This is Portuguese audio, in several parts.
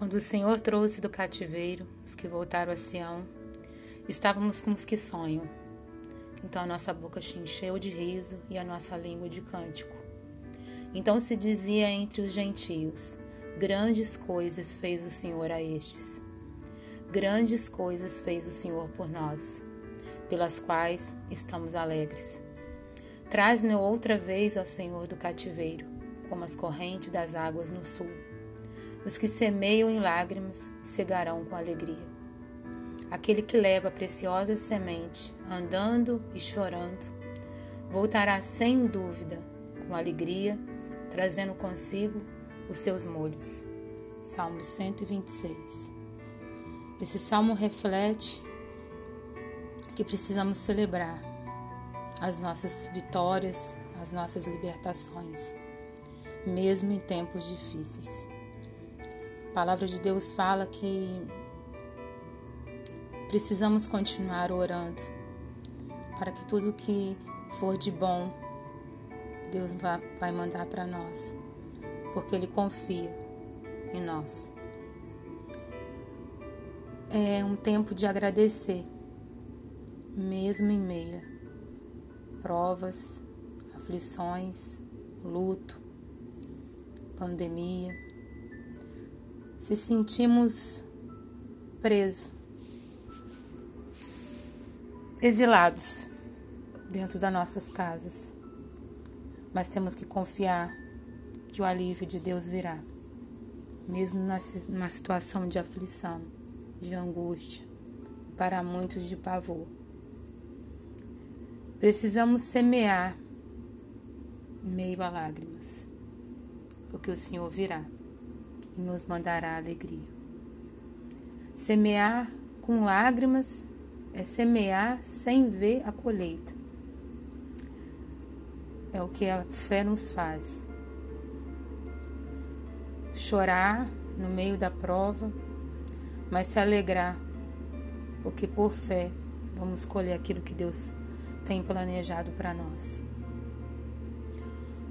Quando o Senhor trouxe do cativeiro os que voltaram a Sião, estávamos como os que sonham. Então a nossa boca se encheu de riso e a nossa língua de cântico. Então se dizia entre os gentios: Grandes coisas fez o Senhor a estes. Grandes coisas fez o Senhor por nós, pelas quais estamos alegres. Traz-nos outra vez, ó Senhor, do cativeiro, como as correntes das águas no sul. Os que semeiam em lágrimas cegarão com alegria. Aquele que leva a preciosa semente, andando e chorando, voltará sem dúvida, com alegria, trazendo consigo os seus molhos. Salmo 126. Esse salmo reflete que precisamos celebrar as nossas vitórias, as nossas libertações, mesmo em tempos difíceis. A palavra de Deus fala que precisamos continuar orando para que tudo que for de bom Deus vai mandar para nós, porque Ele confia em nós. É um tempo de agradecer, mesmo em meia provas, aflições, luto, pandemia. Se sentimos presos, exilados dentro das nossas casas, mas temos que confiar que o alívio de Deus virá, mesmo numa situação de aflição, de angústia, para muitos de pavor. Precisamos semear meio a lágrimas, porque o Senhor virá nos mandará alegria. Semear com lágrimas é semear sem ver a colheita. É o que a fé nos faz. Chorar no meio da prova, mas se alegrar, porque por fé vamos colher aquilo que Deus tem planejado para nós.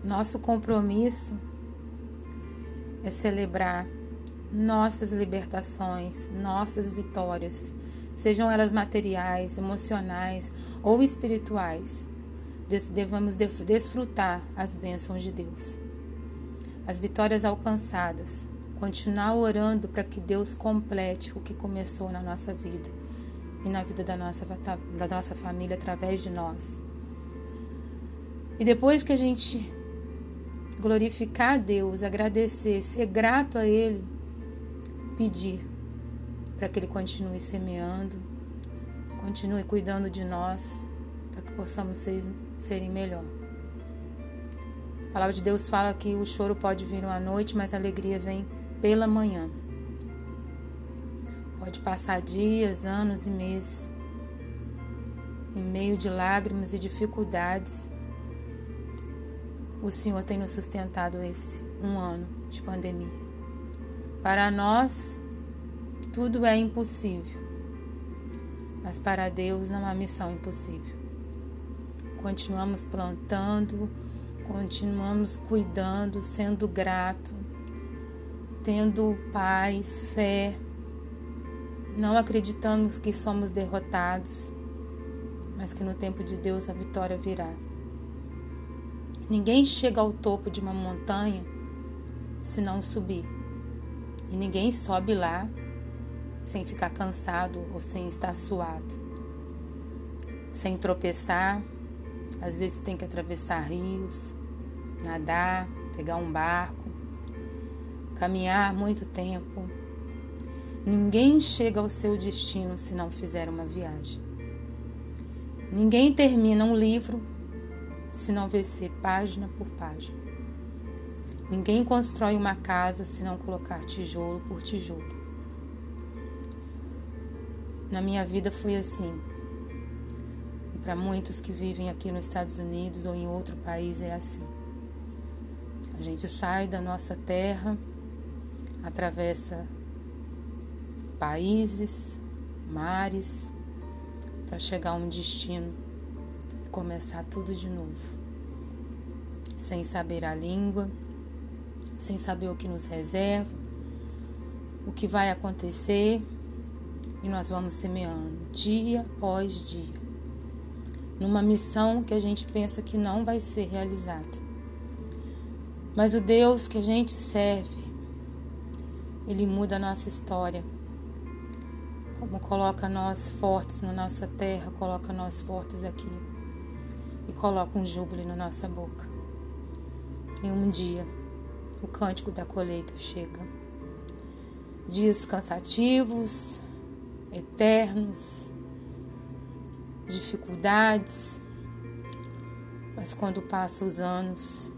Nosso compromisso é celebrar nossas libertações, nossas vitórias, sejam elas materiais, emocionais ou espirituais. Devemos desfrutar as bênçãos de Deus, as vitórias alcançadas, continuar orando para que Deus complete o que começou na nossa vida e na vida da nossa, da nossa família através de nós. E depois que a gente glorificar a Deus, agradecer, ser grato a Ele, pedir para que Ele continue semeando, continue cuidando de nós, para que possamos ser, serem melhor. A palavra de Deus fala que o choro pode vir à noite, mas a alegria vem pela manhã. Pode passar dias, anos e meses em meio de lágrimas e dificuldades. O Senhor tem nos sustentado esse um ano de pandemia. Para nós, tudo é impossível, mas para Deus não há missão impossível. Continuamos plantando, continuamos cuidando, sendo grato, tendo paz, fé não acreditamos que somos derrotados, mas que no tempo de Deus a vitória virá. Ninguém chega ao topo de uma montanha se não subir. E ninguém sobe lá sem ficar cansado ou sem estar suado. Sem tropeçar, às vezes tem que atravessar rios, nadar, pegar um barco, caminhar muito tempo Ninguém chega ao seu destino se não fizer uma viagem. Ninguém termina um livro se não vencer página por página. Ninguém constrói uma casa se não colocar tijolo por tijolo. Na minha vida foi assim. E para muitos que vivem aqui nos Estados Unidos ou em outro país é assim. A gente sai da nossa terra, atravessa países, mares, para chegar a um destino começar tudo de novo. Sem saber a língua, sem saber o que nos reserva, o que vai acontecer e nós vamos semeando dia após dia, numa missão que a gente pensa que não vai ser realizada. Mas o Deus que a gente serve, ele muda a nossa história. Como coloca nós fortes na nossa terra, coloca nós fortes aqui. E coloca um júbilo na nossa boca. Em um dia, o cântico da colheita chega. Dias cansativos, eternos, dificuldades, mas quando passam os anos,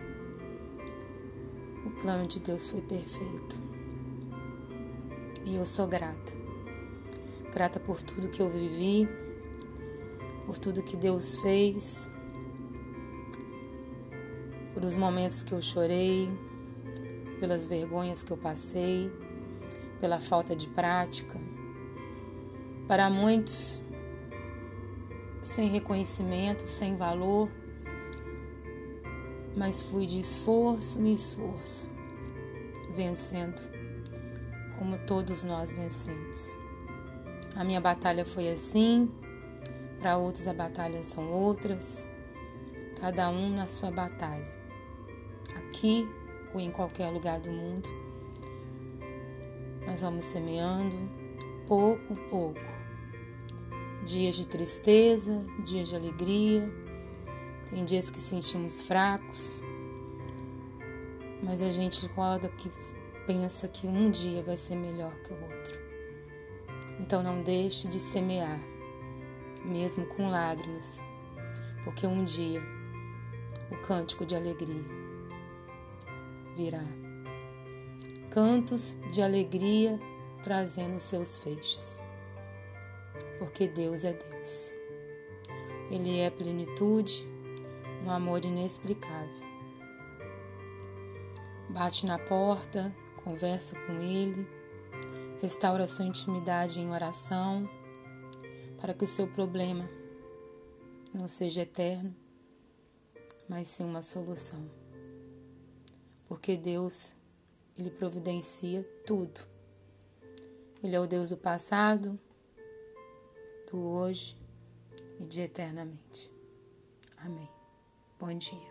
o plano de Deus foi perfeito. E eu sou grata. Grata por tudo que eu vivi, por tudo que Deus fez, por os momentos que eu chorei, pelas vergonhas que eu passei, pela falta de prática. Para muitos, sem reconhecimento, sem valor, mas fui de esforço em esforço, vencendo, como todos nós vencemos. A minha batalha foi assim, para outros a batalha são outras, cada um na sua batalha. Aqui ou em qualquer lugar do mundo. Nós vamos semeando pouco a pouco. Dias de tristeza, dias de alegria, tem dias que sentimos fracos, mas a gente acorda que pensa que um dia vai ser melhor que o outro. Então não deixe de semear, mesmo com lágrimas, porque um dia o cântico de alegria virá. Cantos de alegria trazendo seus feixes. Porque Deus é Deus. Ele é plenitude, um amor inexplicável. Bate na porta, conversa com Ele, restaura sua intimidade em oração, para que o seu problema não seja eterno, mas sim uma solução porque Deus, ele providencia tudo. Ele é o Deus do passado, do hoje e de eternamente. Amém. Bom dia.